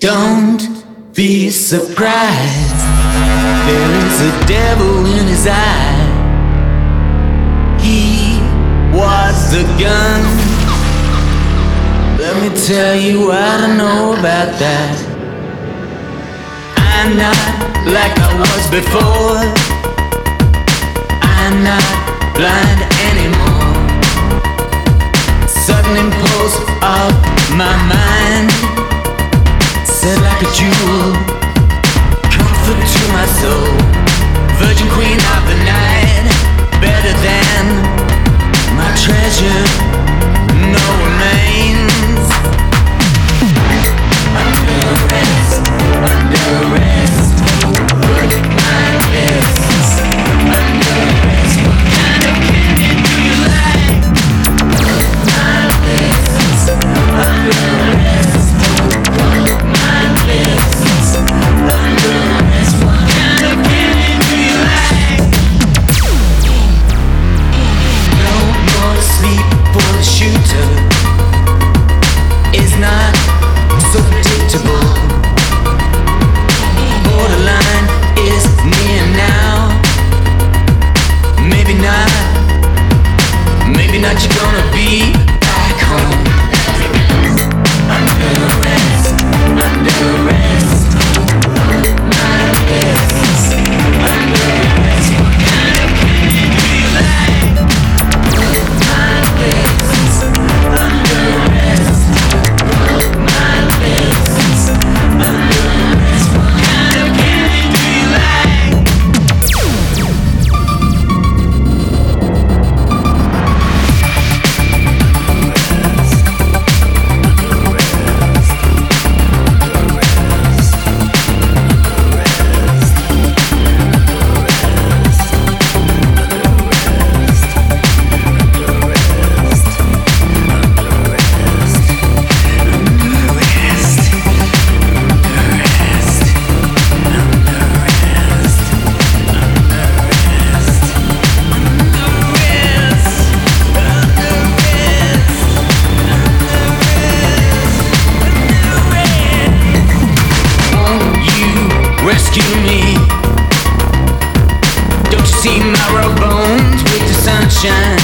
Don't be surprised. There is a devil in his eye. He was the gun. Let me tell you I know about that. I'm not like I was before. I'm not blind anymore. Sudden impulse of my mind like a jewel, comfort to my soul, rescue me Shine.